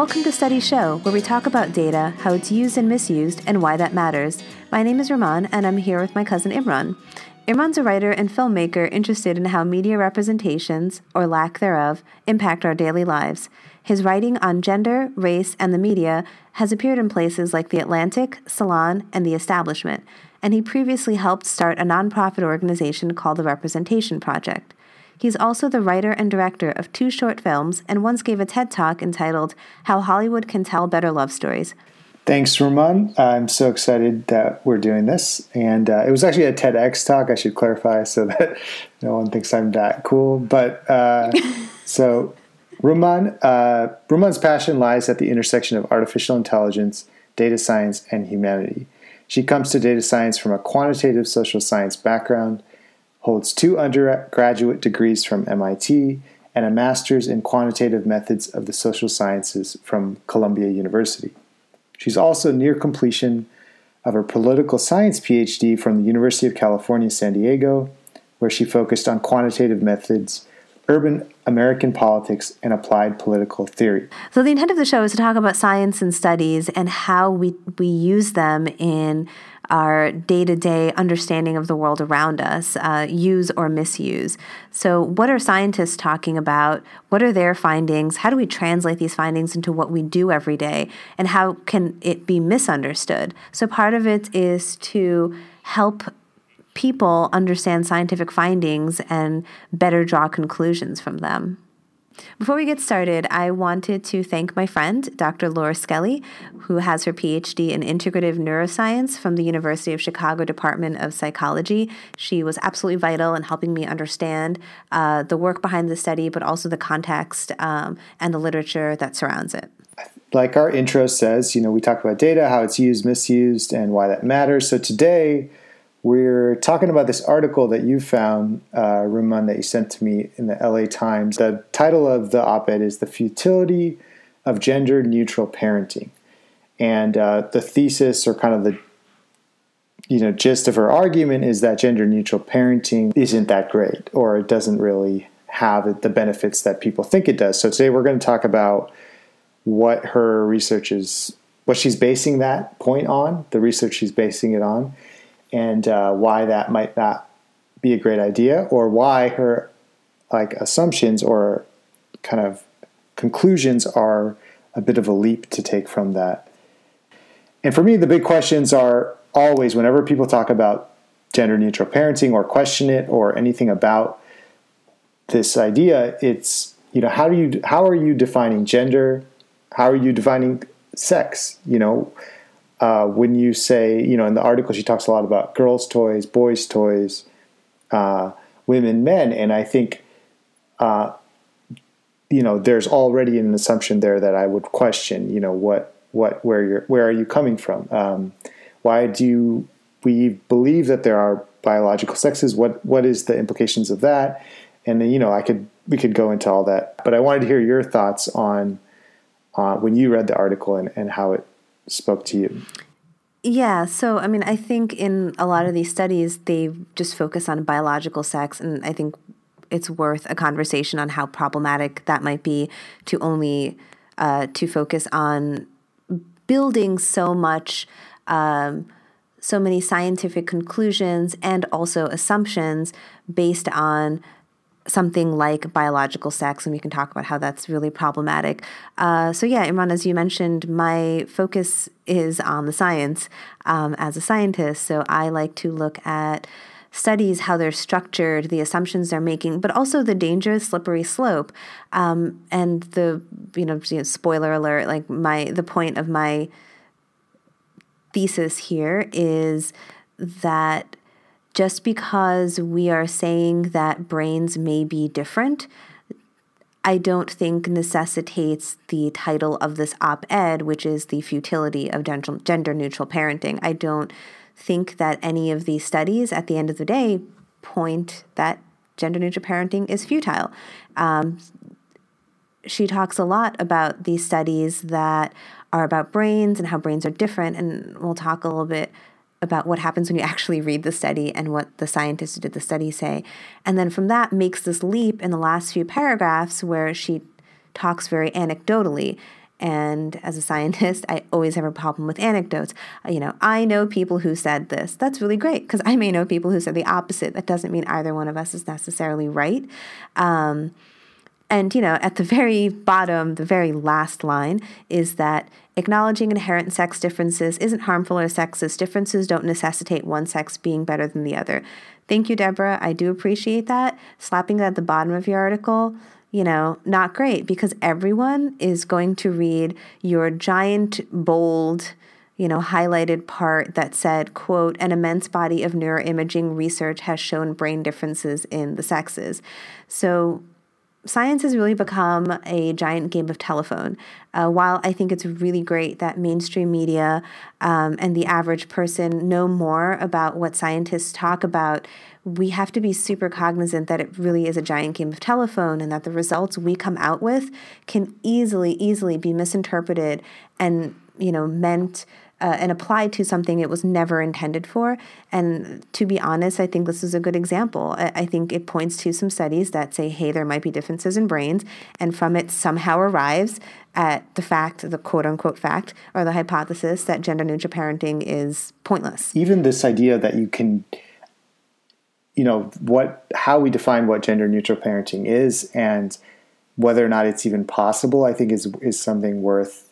Welcome to Study Show, where we talk about data, how it's used and misused, and why that matters. My name is Rumman, and I'm here with my cousin Imran. Imran's a writer and filmmaker interested in how media representations, or lack thereof, impact our daily lives. His writing on gender, race, and the media has appeared in places like The Atlantic, Salon, and The Establishment, and he previously helped start a nonprofit organization called the Representation Project. He's also the writer and director of two short films and once gave a TED Talk entitled How Hollywood Can Tell Better Love Stories. Thanks, Rumman. I'm so excited that we're doing this. And uh, it was actually a TEDx talk, I should clarify, so that no one thinks I'm that cool. But uh, so, Rumman, uh, Rumman's passion lies at the intersection of artificial intelligence, data science, and humanity. She comes to data science from a quantitative social science background holds two undergraduate degrees from MIT and a master's in quantitative methods of the social sciences from Columbia University. She's also near completion of her political science PhD from the University of California, San Diego, where she focused on quantitative methods, urban American politics, and applied political theory. So, the intent of the show is to talk about science and studies and how we, we use them in our day to day understanding of the world around us, uh, use or misuse. So, what are scientists talking about? What are their findings? How do we translate these findings into what we do every day? And how can it be misunderstood? So, part of it is to help people understand scientific findings and better draw conclusions from them. Before we get started, I wanted to thank my friend, Dr. Laura Skelly, who has her PhD in integrative neuroscience from the University of Chicago Department of Psychology. She was absolutely vital in helping me understand uh, the work behind the study, but also the context um, and the literature that surrounds it. Like our intro says, you know, we talk about data, how it's used, misused, and why that matters. So today, we're talking about this article that you found, uh, Rumman, that you sent to me in the LA Times. The title of the op ed is The Futility of Gender Neutral Parenting. And uh, the thesis, or kind of the you know, gist of her argument is that gender neutral parenting isn't that great, or it doesn't really have the benefits that people think it does. So today we're going to talk about what her research is, what she's basing that point on, the research she's basing it on, and uh, why that might not be a great idea, or why her like assumptions or kind of conclusions are a bit of a leap to take from that. And for me, the big questions are always whenever people talk about gender neutral parenting or question it or anything about this idea, it's you know how do you how are you defining gender? How are you defining sex? You know, uh, when you say, you know, in the article, she talks a lot about girls' toys, boys' toys, uh, women, men, and I think, uh, you know, there's already an assumption there that I would question. You know, what, what, where you're, where are you coming from? Um, why do you, we believe that there are biological sexes? What, what is the implications of that? And then, you know, I could, we could go into all that, but I wanted to hear your thoughts on uh, when you read the article and, and how it spoke to you? Yeah, so I mean, I think in a lot of these studies, they just focus on biological sex, and I think it's worth a conversation on how problematic that might be to only uh, to focus on building so much, um, so many scientific conclusions and also assumptions based on something like biological sex, and we can talk about how that's really problematic. Uh, so, yeah, Imran, as you mentioned, my focus is on the science um, as a scientist. So, I like to look at studies, how they're structured, the assumptions they're making, but also the dangerous slippery slope. Um, and the, you know, you know, spoiler alert, like my, the point of my thesis here is that just because we are saying that brains may be different, I don't think necessitates the title of this op ed, which is The Futility of Gender Neutral Parenting. I don't think that any of these studies at the end of the day point that gender neutral parenting is futile. Um, she talks a lot about these studies that are about brains and how brains are different, and we'll talk a little bit about what happens when you actually read the study and what the scientists who did the study say. And then from that makes this leap in the last few paragraphs where she talks very anecdotally. And as a scientist, I always have a problem with anecdotes. You know, I know people who said this. That's really great because I may know people who said the opposite. That doesn't mean either one of us is necessarily right. Um, and, you know, at the very bottom, the very last line is that acknowledging inherent sex differences isn't harmful or sexist. Differences don't necessitate one sex being better than the other. Thank you, Deborah. I do appreciate that. Slapping that at the bottom of your article, you know, not great because everyone is going to read your giant, bold, you know, highlighted part that said, quote, an immense body of neuroimaging research has shown brain differences in the sexes. So science has really become a giant game of telephone. Uh, while I think it's really great that mainstream media um, and the average person know more about what scientists talk about, we have to be super cognizant that it really is a giant game of telephone and that the results we come out with can easily, easily be misinterpreted and, you know, meant uh, and applied to something it was never intended for. And to be honest, I think this is a good example. I, I, think it points to some studies that say, hey, there might be differences in brains, and from it somehow arrives at the fact, the quote unquote fact, or the hypothesis that gender neutral parenting is pointless. Even this idea that you can you know what how we define what gender neutral parenting is and whether or not it's even possible i think is is something worth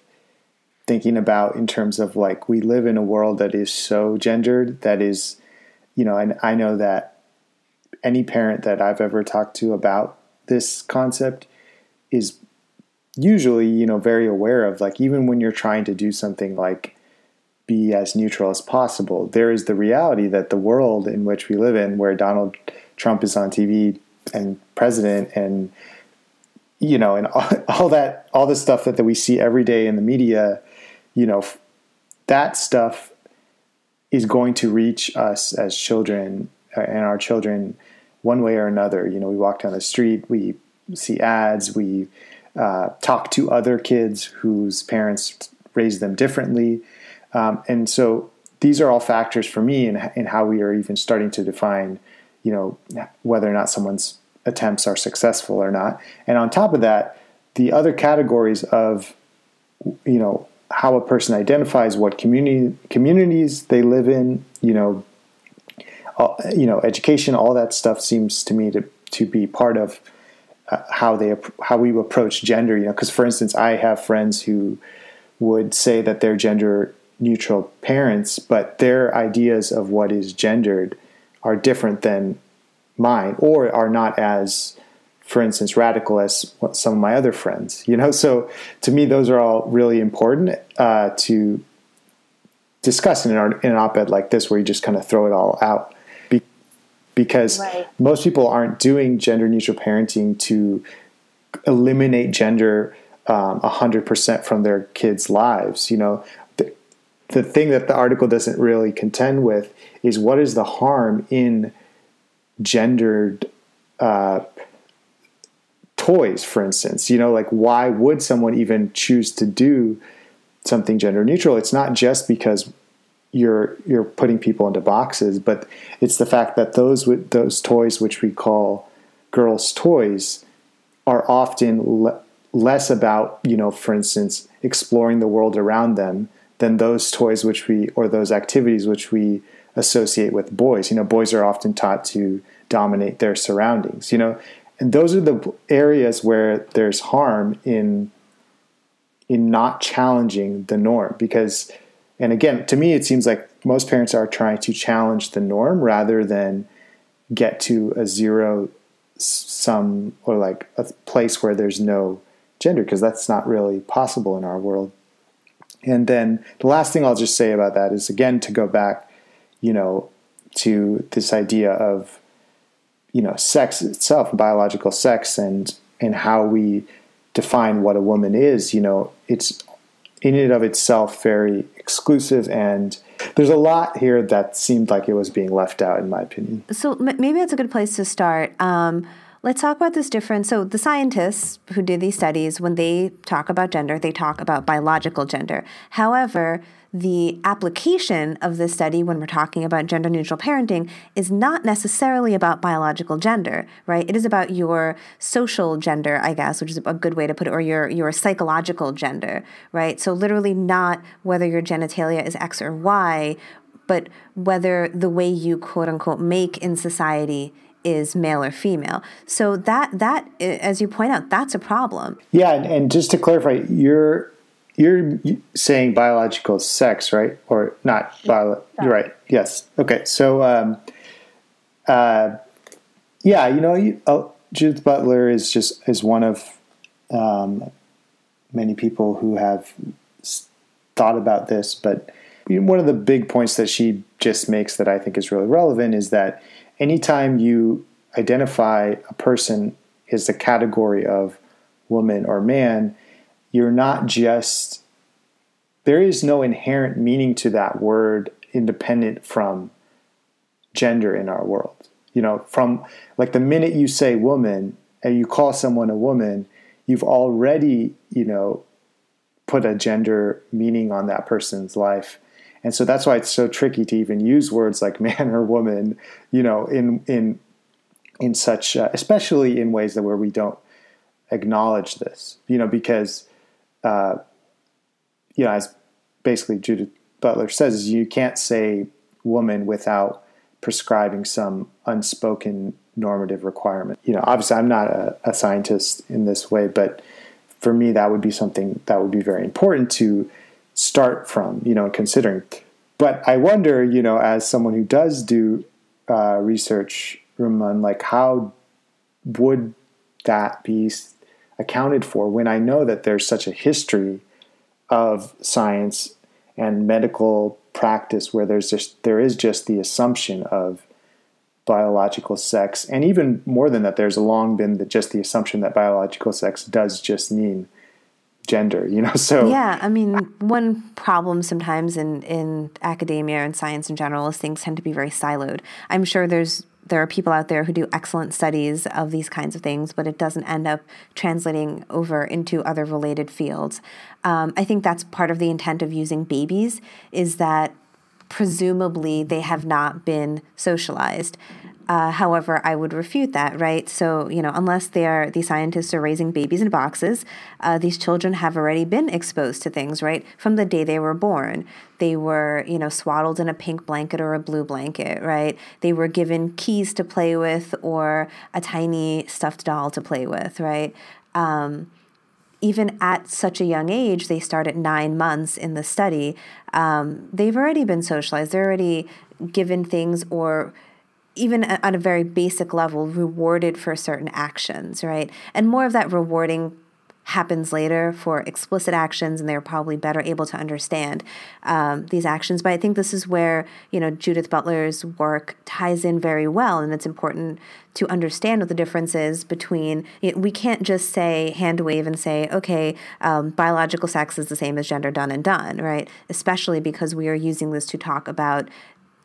thinking about in terms of like we live in a world that is so gendered that is you know and I know that any parent that I've ever talked to about this concept is usually you know very aware of like even when you're trying to do something like be as neutral as possible there is the reality that the world in which we live in where Donald Trump is on TV and president and you know and all, all that all the stuff that, that we see every day in the media you know, that stuff is going to reach us as children uh, and our children one way or another. You know, we walk down the street, we see ads, we uh, talk to other kids whose parents raise them differently. Um, and so these are all factors for me in, in how we are even starting to define, you know, whether or not someone's attempts are successful or not. And on top of that, the other categories of, you know, how a person identifies, what community communities they live in, you know, uh, you know, education, all that stuff seems to me to to be part of uh, how they how we approach gender. You know, because for instance, I have friends who would say that they're gender neutral parents, but their ideas of what is gendered are different than mine, or are not as for instance, radical as some of my other friends. You know, so to me, those are all really important uh, to discuss in an, in an op-ed like this, where you just kind of throw it all out, Be- because right. most people aren't doing gender neutral parenting to eliminate gender um, 100% from their kids' lives. You know, the, the thing that the article doesn't really contend with is what is the harm in gendered uh, toys, for instance. You know, like why would someone even choose to do something gender neutral? It's not just because you're you're putting people into boxes, but it's the fact that those those toys which we call girls' toys are often le- less about you know, for instance, exploring the world around them than those toys which we or those activities which we associate with boys. You know, boys are often taught to dominate their surroundings. You know, and those are the areas where there's harm in in not challenging the norm because and again to me it seems like most parents are trying to challenge the norm rather than get to a zero sum or like a place where there's no gender because that's not really possible in our world. And then the last thing i'll just say about that is again to go back you know to this idea of you know sex itself, biological sex, and and how we define what a woman is. You know, it's in and of itself very exclusive and there's a lot here that seemed like it was being left out in my opinion so maybe that's a good place to start um, let's talk about this difference so the scientists who did these studies when they talk about gender they talk about biological gender however the application of this study when we're talking about gender neutral parenting is not necessarily about biological gender, right? It is about your social gender, I guess, which is a good way to put it, or your, your psychological gender, right? So, literally, not whether your genitalia is X or Y, but whether the way you quote unquote make in society is male or female. So that that as you point out, that's a problem. Yeah, and, and just to clarify, you're you're saying biological sex, right? Or not bio you're right. Yes. Okay. So um uh yeah, you know, you, uh, Judith Butler is just is one of um, many people who have thought about this, but one of the big points that she just makes that I think is really relevant is that anytime you identify a person as a category of woman or man, you're not just, there is no inherent meaning to that word independent from gender in our world. You know, from like the minute you say woman and you call someone a woman, you've already, you know, put a gender meaning on that person's life. And so that's why it's so tricky to even use words like man or woman, you know, in in in such, uh, especially in ways that where we don't acknowledge this, you know, because, uh, you know, as basically Judith Butler says, you can't say woman without prescribing some unspoken normative requirement. You know, obviously, I'm not a, a scientist in this way, but for me, that would be something that would be very important to start from, you know, considering. But I wonder, you know, as someone who does do uh, research, Rumman, like how would that be accounted for when I know that there's such a history of science and medical practice where there's just there is just the assumption of biological sex, and even more than that, there's long been the, just the assumption that biological sex does just mean gender you know so yeah i mean one problem sometimes in in academia and science in general is things tend to be very siloed. I'm sure there's there are people out there who do excellent studies of these kinds of things, but it doesn't end up translating over into other related fields. Um, I think that's part of the intent of using babies is that presumably they have not been socialized. Uh, however, I would refute that, right? So, you know, unless they are these scientists are raising babies in boxes, uh, these children have already been exposed to things, right? From the day they were born, they were, you know, swaddled in a pink blanket or a blue blanket, right? They were given keys to play with or a tiny stuffed doll to play with, right? Um, even at such a young age, they start at nine months in the study, um, they've already been socialized. They're already given things or even at a very basic level, rewarded for certain actions, right? And more of that rewarding happens later for explicit actions, and they're probably better able to understand um, these actions. But I think this is where you know Judith Butler's work ties in very well, and it's important to understand what the difference is between. You know, we can't just say hand wave and say, okay, um, biological sex is the same as gender done and done, right? Especially because we are using this to talk about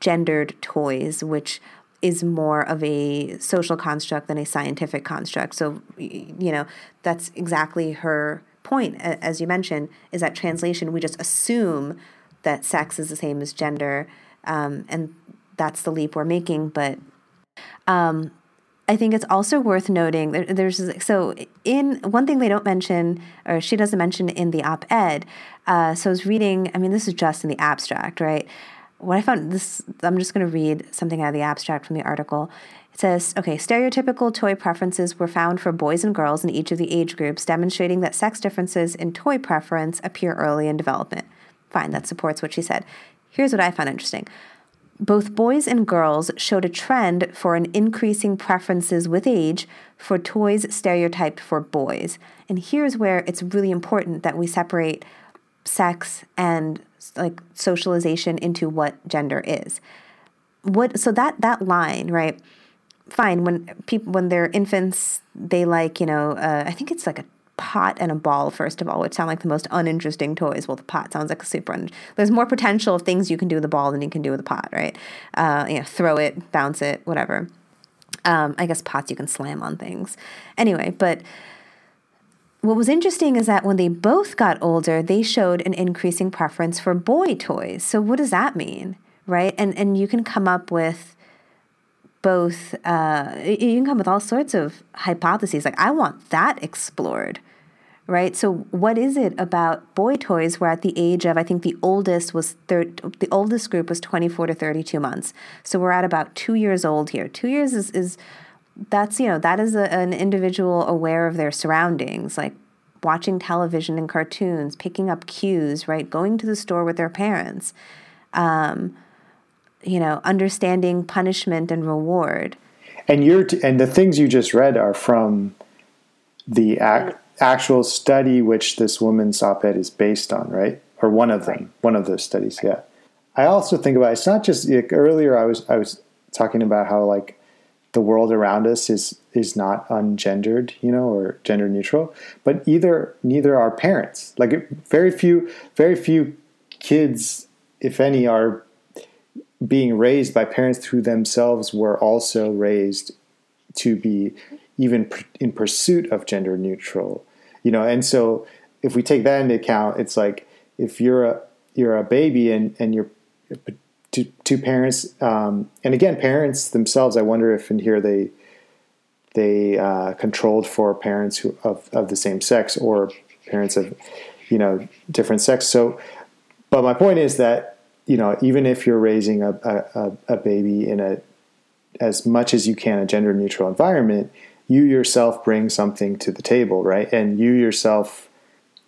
gendered toys, which is more of a social construct than a scientific construct. So, you know, that's exactly her point, as you mentioned, is that translation, we just assume that sex is the same as gender, um, and that's the leap we're making. But um, I think it's also worth noting there, there's so in one thing they don't mention, or she doesn't mention in the op ed. Uh, so I was reading, I mean, this is just in the abstract, right? What I found this, I'm just going to read something out of the abstract from the article. It says, okay, stereotypical toy preferences were found for boys and girls in each of the age groups, demonstrating that sex differences in toy preference appear early in development. Fine, that supports what she said. Here's what I found interesting. Both boys and girls showed a trend for an increasing preferences with age for toys stereotyped for boys. And here's where it's really important that we separate sex and like socialization into what gender is. What so that that line, right? Fine when people when they're infants, they like you know uh, I think it's like a pot and a ball first of all, which sound like the most uninteresting toys. Well, the pot sounds like a super. Un- There's more potential of things you can do with the ball than you can do with a pot, right? Uh, you know, throw it, bounce it, whatever. Um, I guess pots you can slam on things. Anyway, but what was interesting is that when they both got older, they showed an increasing preference for boy toys. So what does that mean, right? And and you can come up with both. Uh, you can come with all sorts of hypotheses. Like I want that explored, right? So what is it about boy toys where at the age of I think the oldest was thir- the oldest group was 24 to 32 months. So we're at about 2 years old here. 2 years is is that's you know that is a, an individual aware of their surroundings like watching television and cartoons picking up cues right? Going to the store with their parents um, you know understanding punishment and reward. And you're t- and the things you just read are from the ac- actual study which this woman's op-ed is based on right? Or one of them right. one of those studies yeah. I also think about it's not just like, earlier i was i was talking about how like the world around us is is not ungendered, you know, or gender neutral. But either neither are parents. Like very few very few kids, if any, are being raised by parents who themselves were also raised to be even in pursuit of gender neutral, you know. And so if we take that into account, it's like if you're a you're a baby and and you're to, to parents, um, and again, parents themselves. I wonder if in here they they uh, controlled for parents who of, of the same sex or parents of you know different sex. So, but my point is that you know even if you're raising a, a, a baby in a as much as you can a gender neutral environment, you yourself bring something to the table, right? And you yourself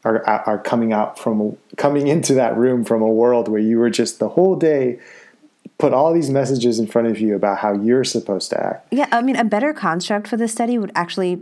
are are coming out from coming into that room from a world where you were just the whole day put all these messages in front of you about how you're supposed to act. Yeah, I mean, a better construct for this study would actually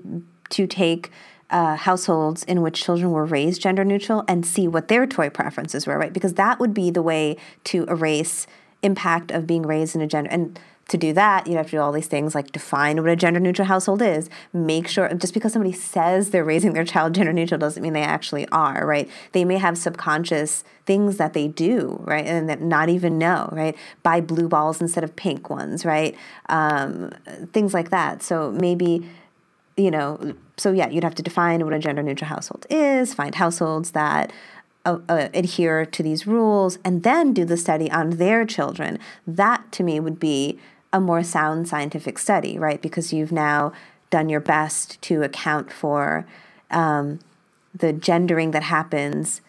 to take uh, households in which children were raised gender neutral and see what their toy preferences were, right? Because that would be the way to erase impact of being raised in a gender and to do that, you have to do all these things like define what a gender neutral household is. Make sure, just because somebody says they're raising their child gender neutral doesn't mean they actually are, right? They may have subconscious things that they do, right? And that not even know, right? Buy blue balls instead of pink ones, right? Um, things like that. So maybe, you know, so yeah, you'd have to define what a gender neutral household is, find households that uh, uh, adhere to these rules and then do the study on their children. That to me would be a more sound scientific study, right? Because you've now done your best to account for um, the gendering that happens,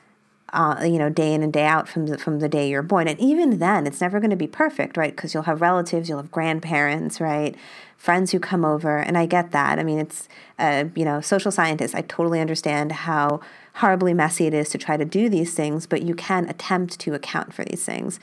uh, you know, day in and day out from the from the day you're born. And even then, it's never going to be perfect, right? Because you'll have relatives, you'll have grandparents, right? Friends who come over, and I get that. I mean, it's uh, you know, social scientists. I totally understand how horribly messy it is to try to do these things, but you can attempt to account for these things.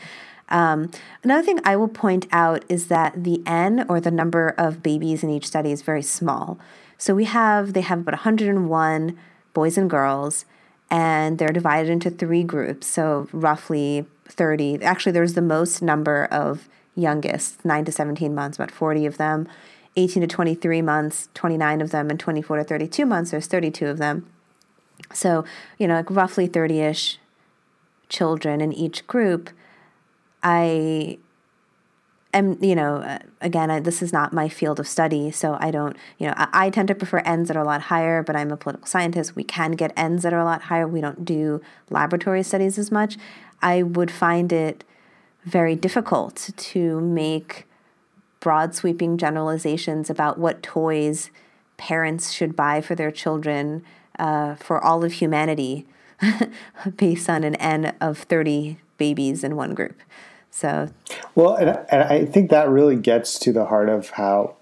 Um, another thing I will point out is that the N or the number of babies in each study is very small. So we have, they have about 101 boys and girls, and they're divided into three groups. So roughly 30. Actually, there's the most number of youngest, 9 to 17 months, about 40 of them. 18 to 23 months, 29 of them, and 24 to 32 months, there's 32 of them. So, you know, like roughly 30 ish children in each group. I am, you know, uh, again, I, this is not my field of study, so I don't, you know, I, I, tend to prefer ends that are a lot higher, but I'm a political scientist. We can get ends that are a lot higher. We don't do laboratory studies as much. I would find it very difficult to make broad sweeping generalizations about what toys parents should buy for their children uh, for all of humanity based on an N of 30 babies in one group. So, well, and, and I think that really gets to the heart of how,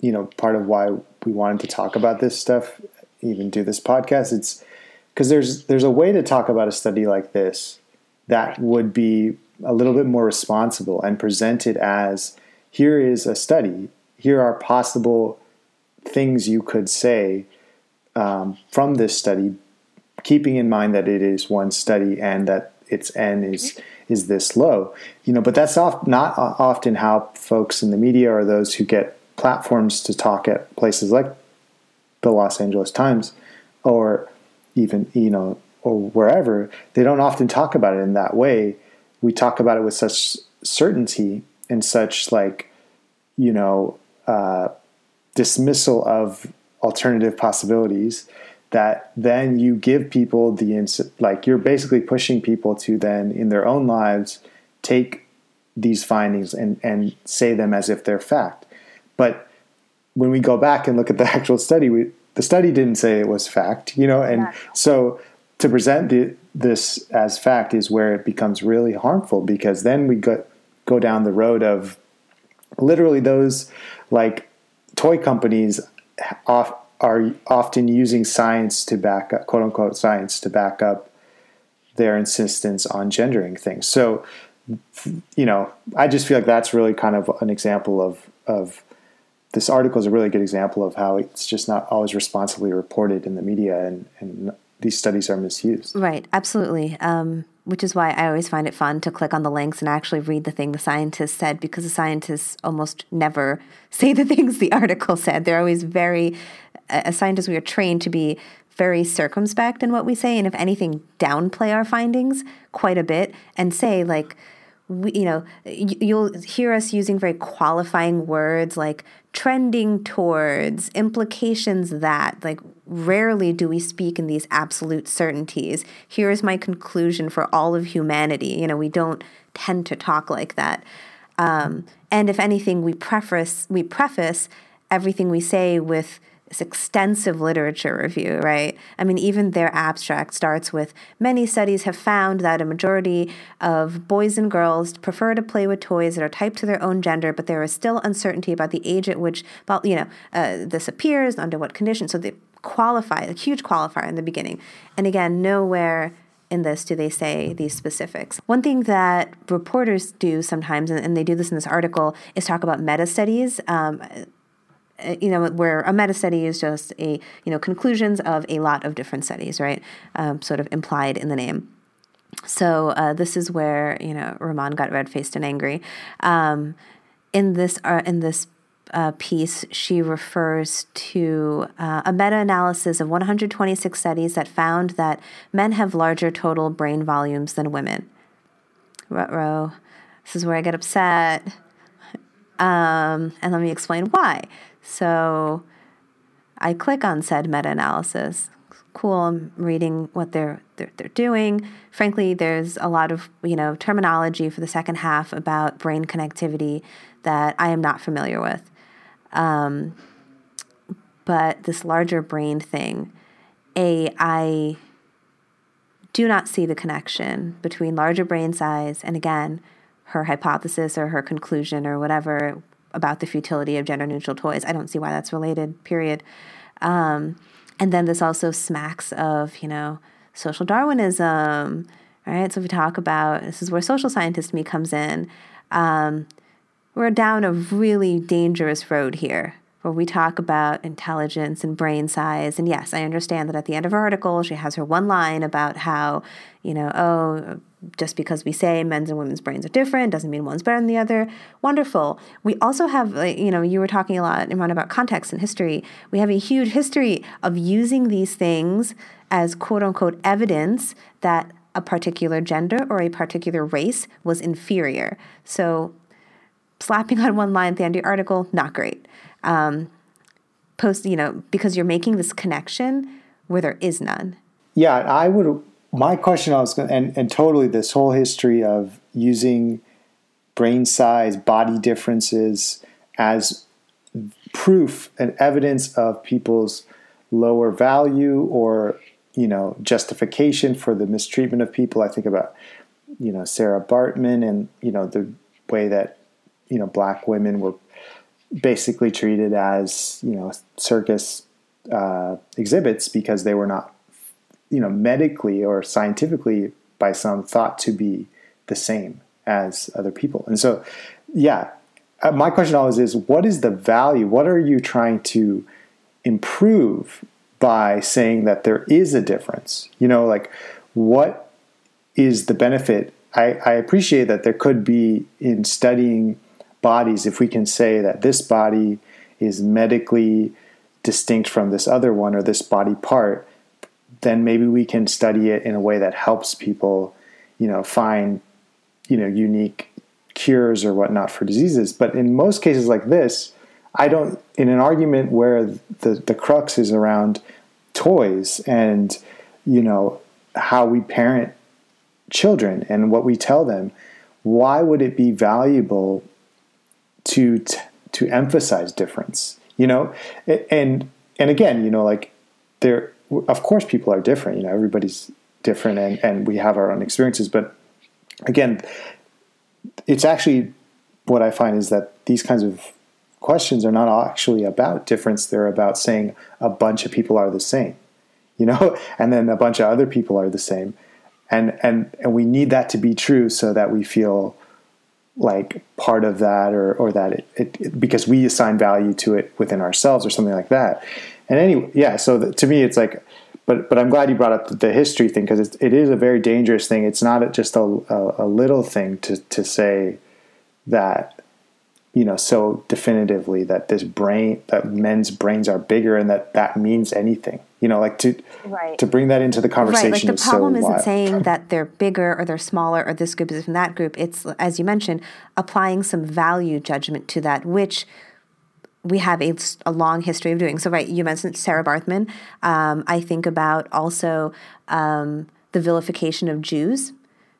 you know, part of why we wanted to talk about this stuff, even do this podcast. It's because there's there's a way to talk about a study like this that would be a little bit more responsible and present it as here is a study. Here are possible things you could say um, from this study, keeping in mind that it is one study and that its n is is this low. You know, but that's oft, not often how folks in the media or those who get platforms to talk at places like the Los Angeles Times or even you know or wherever they don't often talk about it in that way. We talk about it with such certainty and such like you know uh, dismissal of alternative possibilities that then you give people the ins- like you're basically pushing people to then in their own lives take these findings and and say them as if they're fact but when we go back and look at the actual study we the study didn't say it was fact you know and yeah. so to present the, this as fact is where it becomes really harmful because then we go go down the road of literally those like toy companies off are often using science to back up, quote unquote, science to back up their insistence on gendering things. So, you know, I just feel like that's really kind of an example of of this article is a really good example of how it's just not always responsibly reported in the media, and and these studies are misused. Right. Absolutely. Um, which is why I always find it fun to click on the links and actually read the thing the scientists said because the scientists almost never say the things the article said. They're always very, as scientists, we are trained to be very circumspect in what we say, and if anything, downplay our findings quite a bit and say, like, we, you know, you'll hear us using very qualifying words like trending towards, implications that, like, rarely do we speak in these absolute certainties. Here is my conclusion for all of humanity. You know, we don't tend to talk like that. Um, and if anything, we preface we preface everything we say with this extensive literature review, right? I mean, even their abstract starts with many studies have found that a majority of boys and girls prefer to play with toys that are typed to their own gender, but there is still uncertainty about the age at which, you know, uh, this appears, under what conditions. So they qualify, a huge qualifier in the beginning. And again, nowhere in this do they say these specifics. One thing that reporters do sometimes, and, they do this in this article, is talk about meta studies. Um, uh, you know, where a meta study is just a, you know, conclusions of a lot of different studies, right? Um, sort of implied in the name. So uh, this is where, you know, Rumman got red faced and angry. Um, in this, uh, in this uh, piece, she refers to uh, a meta analysis of 126 studies that found that men have larger total brain volumes than women. Ruh-roh. This is where I get upset. Um, and let me explain why. So I click on said meta analysis. Cool, I'm reading what they're, they're they're doing. Frankly, there's a lot of you know terminology for the second half about brain connectivity that I am not familiar with. Um, but this larger brain thing, a I do not see the connection between larger brain size and again her hypothesis or her conclusion or whatever about the futility of gender neutral toys. I don't see why that's related, period. Um, and then this also smacks of, you know, social Darwinism, right? So if we talk about this is where social scientist me comes in. Um, we're down a really dangerous road here where we talk about intelligence and brain size. And yes, I understand that at the end of her article, she has her one line about how, you know, oh, just because we say men's and women's brains are different doesn't mean one's better than the other. Wonderful. We also have, you know, you were talking a lot, Imran, about context and history. We have a huge history of using these things as quote unquote evidence that a particular gender or a particular race was inferior. So, slapping on one line at the end of your article, not great. Um, post, you know, because you're making this connection where there is none. Yeah, I would my question I was going and, and totally this whole history of using brain size, body differences as proof and evidence of people's lower value or you know justification for the mistreatment of people. I think about you know Sarah Baartman and you know the way that you know black women were basically treated as you know circus uh, exhibits because they were not you know, medically or scientifically by some thought to be the same as other people. And so, yeah, uh, my question always is what is the value? What are you trying to improve by saying that there is a difference? You know, like what is the benefit? I, I appreciate that there could be in studying bodies, if we can say that this body is medically distinct from this other one or this body part, then maybe we can study it in a way that helps people, you know, find, you know, unique cures or whatnot for diseases. But in most cases like this, I don't, in an argument where the, the crux is around toys and you know how we parent children and what we tell them why would it be valuable to to emphasize difference you know? And and again you know like there of course people are different you know everybody's different and and we have our own experiences but again it's actually what i find is that these kinds of questions are not actually about difference they're about saying a bunch of people are the same you know? And then a bunch of other people are the same and and and we need that to be true so that we feel like part of that or or that it, it, it because we assign value to it within ourselves or something like that. And anyway yeah so the, to me it's like but but I'm glad you brought up the, the history thing because it is a very dangerous thing. It's not just a, a, a little thing to to say that you know so definitively that this brain that men's brains are bigger and that that means anything you know like to right. to bring that into the conversation right like the problem so isn't wild. saying that they're bigger or they're smaller or this group is from that group it's as you mentioned applying some value judgment to that which we have a, a long history of doing so right you mentioned sarah baartman um, i think about also um, the vilification of jews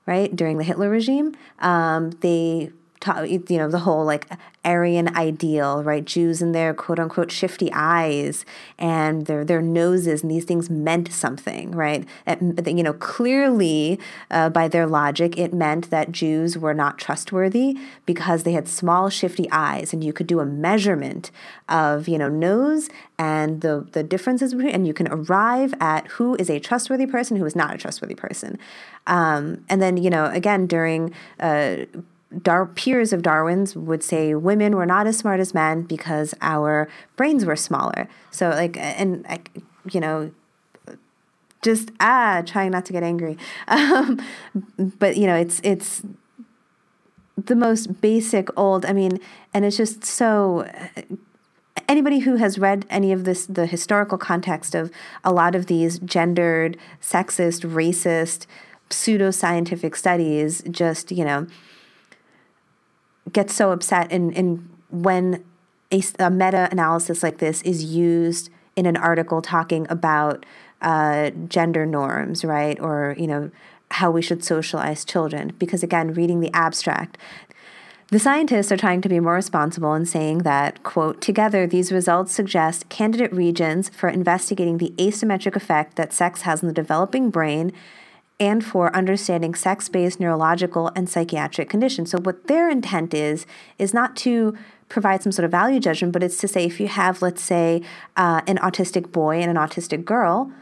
right during the hitler regime um, they you know, the whole like Aryan ideal, right? Jews and their quote unquote shifty eyes and their their noses, and these things meant something, right? You know, clearly uh, by their logic, it meant that Jews were not trustworthy because they had small shifty eyes, and you could do a measurement of you know nose and the the differences between, and you can arrive at who is a trustworthy person, who is not a trustworthy person. Um, and then you know, again during. Uh, Dar- peers of Darwin's would say women were not as smart as men because our brains were smaller. So, like, and, you know, just ah, trying not to get angry. Um, but you know, it's it's the most basic old. I mean, and it's just so. Anybody who has read any of this, the historical context of a lot of these gendered, sexist, racist, pseudo scientific studies, just you know get so upset in, in when a, a meta analysis like this is used in an article talking about uh, gender norms, right? Or, you know, how we should socialize children. Because again, reading the abstract, the scientists are trying to be more responsible in saying that, quote, together these results suggest candidate regions for investigating the asymmetric effect that sex has on the developing brain and for understanding sex based neurological and psychiatric conditions. So, what their intent is, is not to provide some sort of value judgment, but it's to say if you have, let's say, uh, an autistic boy and an autistic girl,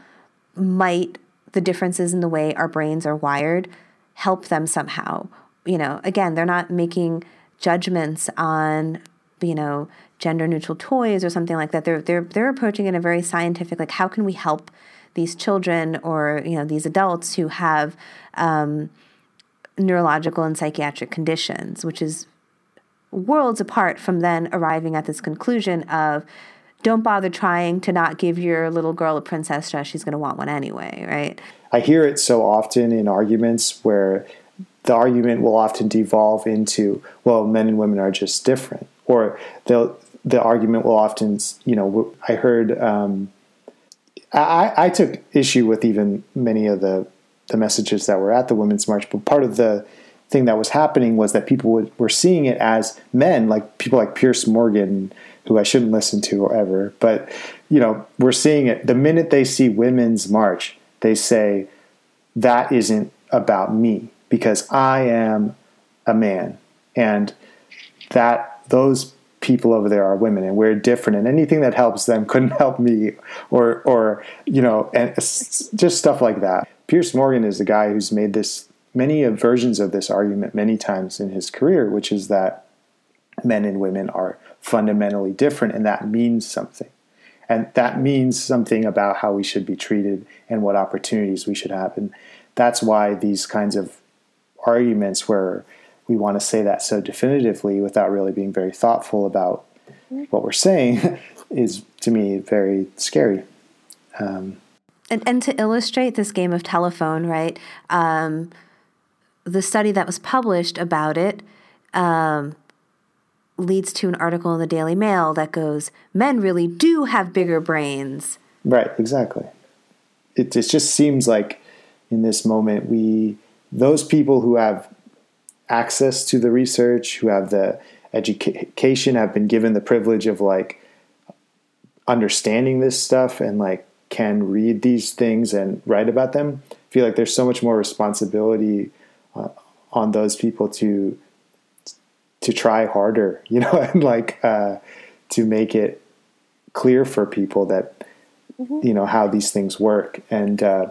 might the differences in the way our brains are wired help them somehow? You know, again, they're not making judgments on, you know, gender neutral toys or something like that. They're they're they're approaching it in a very scientific, like how can we help these children or you know these adults who have um, neurological and psychiatric conditions, which is worlds apart from then arriving at this conclusion of don't bother trying to not give your little girl a princess dress. She's going to want one anyway right? I hear it so often in arguments where the argument will often devolve into well men and women are just different. Or they'll the argument will often you know i heard um, I, I took issue with even many of the the messages that were at the Women's March, but part of the thing that was happening was that people would, were seeing it as men, like people like Piers Morgan, who I shouldn't listen to ever, but you know, we're seeing it. The minute they see Women's March, they say that isn't about me because I am a man, and that those people over there are women and we're different and anything that helps them couldn't help me or or you know and just stuff like that. Piers morgan is the guy who's made this many versions of this argument many times in his career which is that men and women are fundamentally different and that means something. And that means something about how we should be treated and what opportunities we should have. And that's why these kinds of arguments where we want to say that so definitively without really being very thoughtful about what we're saying is to me very scary. Um, and, and to illustrate this game of telephone, right? Um, the study that was published about it um, leads to an article in the Daily Mail that goes, "Men really do have bigger brains." Right. Exactly. it, it just seems like in this moment we those people who have access to the research, who have the education, have been given the privilege of like understanding this stuff and like can read these things and write about them. I feel like there's so much more responsibility uh, on those people to to try harder, you know, and like uh, to make it clear for people that mm-hmm. you know how these things work and. Uh,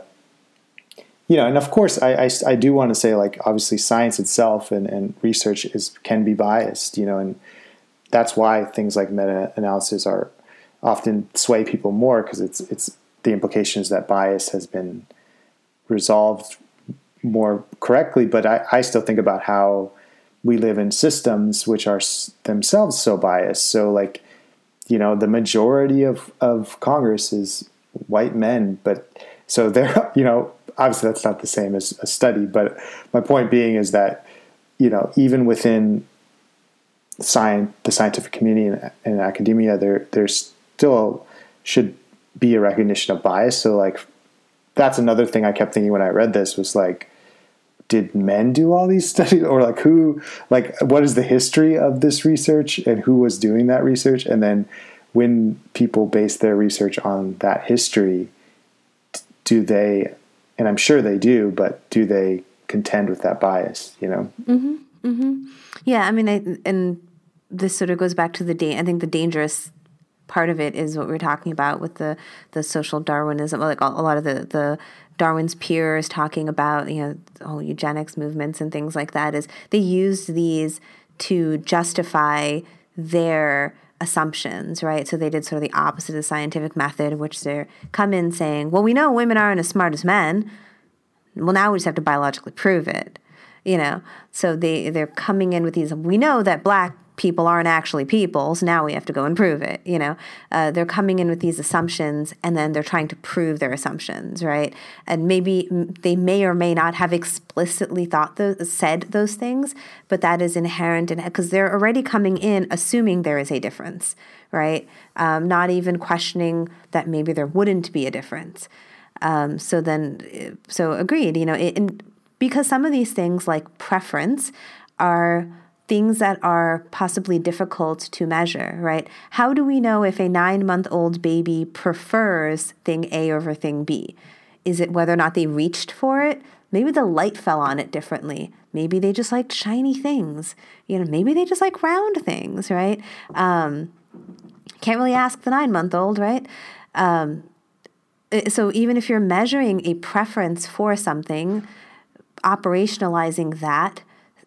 you know, and of course, I, I, I do want to say, like, obviously, science itself and, and research is can be biased, you know, and that's why things like meta analysis are often sway people more because it's it's the implications that bias has been resolved more correctly. But I, I still think about how we live in systems which are themselves so biased. So, like, you know, the majority of of Congress is white men, but so they're you know obviously that's not the same as a study, but my point being is that you know even within science, the scientific community and, and academia, there there's still should be a recognition of bias. So like that's another thing I kept thinking when I read this was like did men do all these studies or like who like what is the history of this research and who was doing that research and then when people base their research on that history do they and I'm sure they do, but do they contend with that bias? You know. Mm-hmm. Mm-hmm. Yeah, I mean, I, and this sort of goes back to the da- I think the dangerous part of it is what we're talking about with the the social Darwinism, like a lot of the the Darwin's peers talking about you know whole eugenics movements and things like that. Is they use these to justify their assumptions, right? So they did sort of the opposite of the scientific method, which they come in saying, well, we know women aren't as smart as men. Well, now we just have to biologically prove it, you know? So they, they're coming in with these, we know that black people aren't actually people, so now we have to go and prove it. You know, uh, they're coming in with these assumptions, and then they're trying to prove their assumptions, right? And maybe they may or may not have explicitly thought those, said those things, but that is inherent in because they're already coming in assuming there is a difference, right? Um, not even questioning that maybe there wouldn't be a difference. Um, so then, so agreed. You know, it, because some of these things like preference are things that are possibly difficult to measure, right? How do we know if a nine month old baby prefers thing A over thing B? Is it whether or not they reached for it? Maybe the light fell on it differently. Maybe they just liked shiny things. You know, maybe they just like round things, right? Um, can't really ask the nine month old, right? Um, so even if you're measuring a preference for something, operationalizing that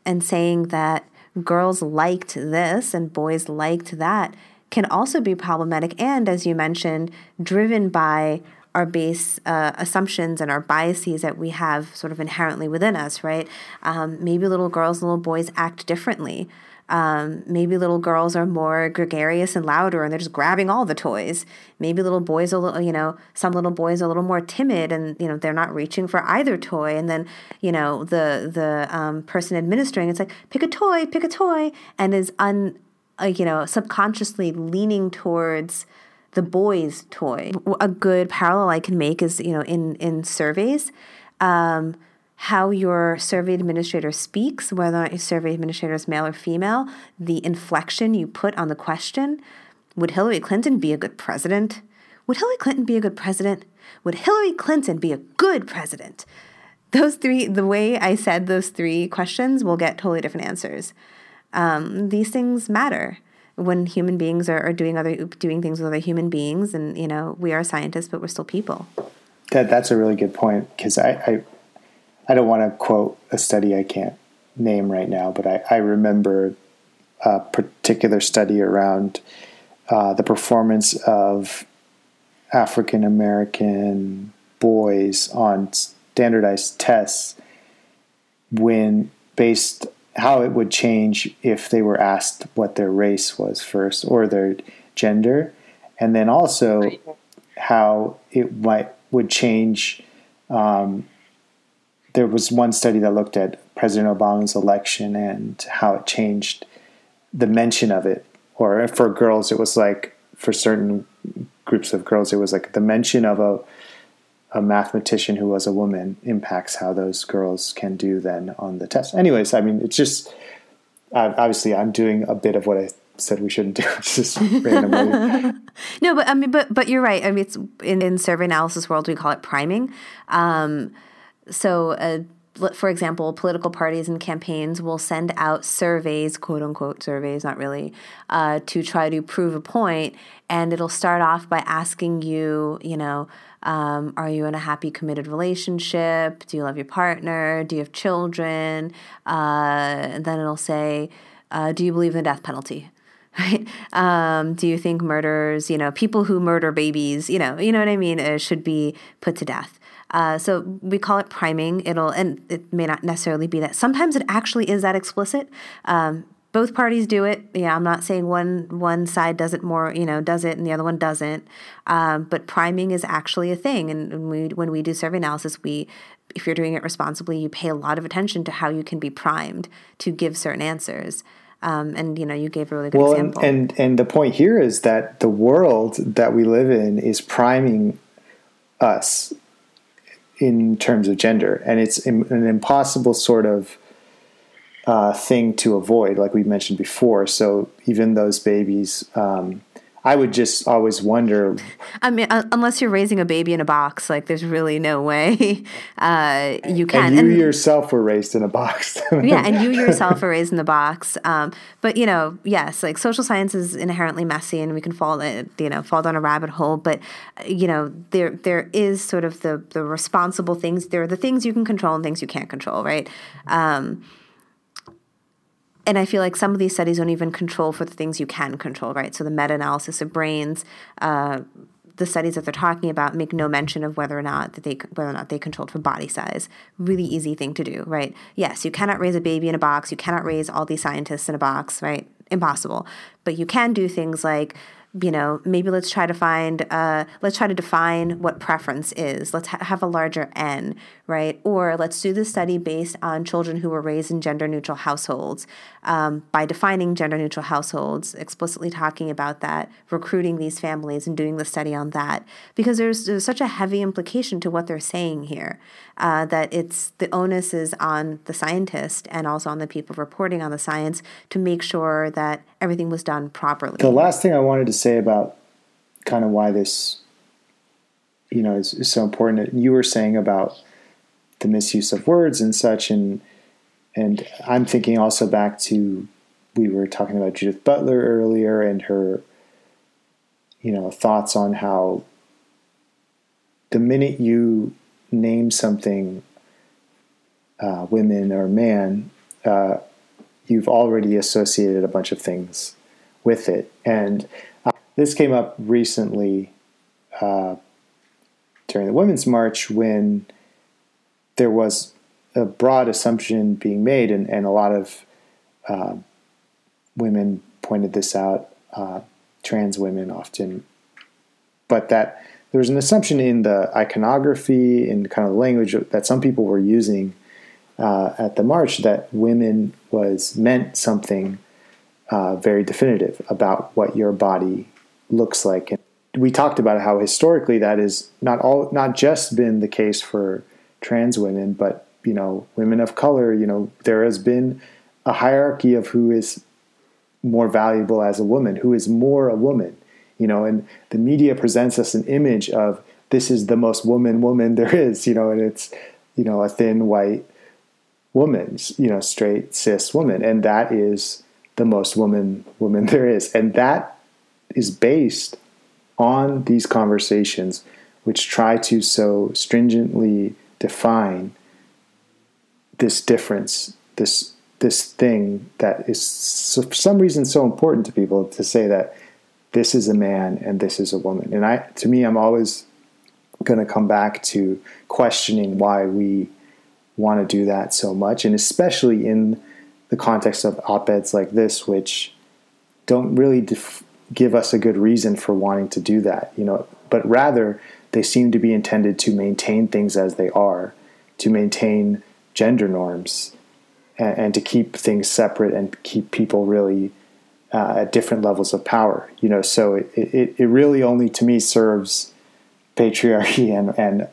and saying that girls liked this and boys liked that can also be problematic and as you mentioned driven by our base uh, assumptions and our biases that we have sort of inherently within us right? Um, maybe little girls and little boys act differently um, maybe little girls are more gregarious and louder and they're just grabbing all the toys. Maybe little boys a little, you know, some little boys are a little more timid and, you know, they're not reaching for either toy. And then, you know, the, the um, person administering, it's like, pick a toy, pick a toy, and is un, like, you know, subconsciously leaning towards the boy's toy. A good parallel I can make is, you know, in, in surveys, um, how your survey administrator speaks, whether or not your survey administrator is male or female, the inflection you put on the question. Would Hillary Clinton be a good president? Would Hillary Clinton be a good president? Would Hillary Clinton be a good president? Those three, the way I said those three questions will get totally different answers. Um, these things matter when human beings are, are doing other doing things with other human beings, and you know we are scientists, but we're still people. That that's a really good point because I, I I don't want to quote a study I can't name right now, but I, I remember a particular study around uh, the performance of African American boys on standardized tests when based how it would change if they were asked what their race was first or their gender. And then also how it might would change um, there was one study that looked at President Obama's election and how it changed the mention of it. Or for girls, it was like for certain groups of girls, it was like the mention of a a mathematician who was a woman impacts how those girls can do then on the test. Anyways, I mean, it's just obviously I'm doing a bit of what I said we shouldn't do. Just randomly. no, but I mean, but but you're right. I mean, it's in in survey analysis world we call it priming. Um, so. Uh, for example, political parties and campaigns will send out surveys, quote unquote surveys, not really, uh, to try to prove a point. And it'll start off by asking you, you know, um, are you in a happy, committed relationship? Do you love your partner? Do you have children? Uh, and then it'll say, uh, do you believe in the death penalty? Right? Um, do you think murderers, you know, people who murder babies, you know, you know what I mean, uh, should be put to death? Uh, so we call it priming. It'll and it may not necessarily be that. Sometimes it actually is that explicit. Um, both parties do it. Yeah, I'm not saying one one side does it more, you know, does it and the other one doesn't. Um, but priming is actually a thing, and we, when we do survey analysis, we if you're doing it responsibly, you pay a lot of attention to how you can be primed to give certain answers. Um, and you know, you gave a really good well, example. And, and and the point here is that the world that we live in is priming us in terms of gender, and it's an impossible sort of uh, thing to avoid, like we mentioned before. So even those babies, um, I would just always wonder. I mean, unless you're raising a baby in a box, like there's really no way uh, you can. And you and, yourself were raised in a box. yeah, and you yourself were raised in the box. Um, but you know, yes, like social science is inherently messy, and we can fall, uh, you know, fall down a rabbit hole. But you know, there there is sort of the the responsible things. There are the things you can control and things you can't control, right? Um, and I feel like some of these studies don't even control for the things you can control, right? So the meta analysis of brains, uh, the studies that they're talking about make no mention of whether or not that they whether or not they controlled for body size. Really easy thing to do, right? Yes, you cannot raise a baby in a box. You cannot raise all these scientists in a box, right? Impossible. But you can do things like you know, maybe let's try to find, uh, let's try to define what preference is. Let's ha- have a larger N, right? Or let's do the study based on children who were raised in gender neutral households. Um, by defining gender neutral households, explicitly talking about that, recruiting these families and doing the study on that, because there's, there's such a heavy implication to what they're saying here uh, that it's the onus is on the scientist and also on the people reporting on the science to make sure that everything was done properly. The last thing I wanted to say about kind of why this, you know, is, is so important. You were saying about the misuse of words and such, and and I'm thinking also back to we were talking about Judith Butler earlier and her, you know, thoughts on how the minute you name something uh, women or man, uh, you've already associated a bunch of things with it. And uh, this came up recently uh, during the Women's March when there was a broad assumption being made, and, and a lot of uh, women pointed this out, uh, trans women often, but that there was an assumption in the iconography and kind of language that some people were using uh, at the march that women was meant something uh, very definitive about what your body looks like. And we talked about how historically that is not all not just been the case for trans women, but you know women of color. You know there has been a hierarchy of who is more valuable as a woman, who is more a woman you know, and the media presents us an image of this is the most woman woman there is, you know, and it's, you know, a thin white woman, you know, straight cis woman. And that is the most woman woman there is. And that is based on these conversations which try to so stringently define this difference, this this thing that is for some reason so important to people to say that this is a man and this is a woman. And I, to me, I'm always going to come back to questioning why we want to do that so much, and especially in the context of op-eds like this, which don't really def- give us a good reason for wanting to do that, you know, but rather they seem to be intended to maintain things as they are, to maintain gender norms, and, and to keep things separate and keep people really uh, at different levels of power. You know, so it, it, it really only to me serves patriarchy and, and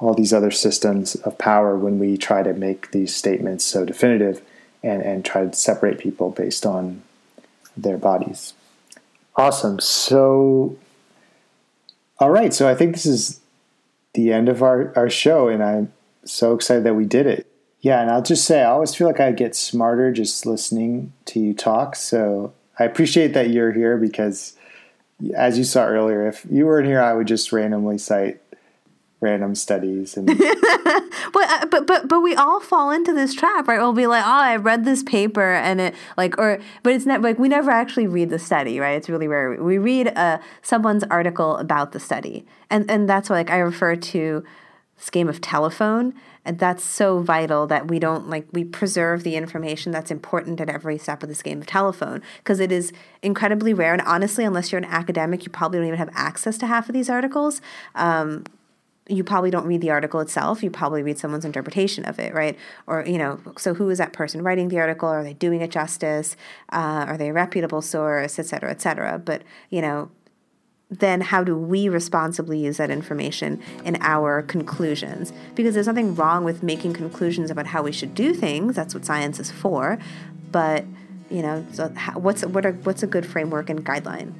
all these other systems of power when we try to make these statements so definitive and, and try to separate people based on their bodies. Awesome. So, all right. So I think this is the end of our, our show, and I'm so excited that we did it. Yeah, and I'll just say, I always feel like I get smarter just listening to you talk. So I appreciate that you're here because, as you saw earlier, if you weren't here, I would just randomly cite random studies and but uh, but but but we all fall into this trap right? We'll be like oh i read this paper and it like or but it's not like we never actually read the study right? It's really rare. We read uh, someone's article about the study. And and that's why like i refer to this game of telephone and that's so vital that we don't like we preserve the information that's important at every step of this game of telephone because it is incredibly rare. And honestly unless you're an academic you probably don't even have access to half of these articles. Um, you probably don't read the article itself. You probably read someone's interpretation of it right? Or you know so who is that person writing the article? Are they doing it justice? Uh, are they a reputable source? Et cetera et cetera. But you know then how do we responsibly use that information in our conclusions? Because there's nothing wrong with making conclusions about how we should do things that's what science is for but you know so what's what are what's a good framework and guideline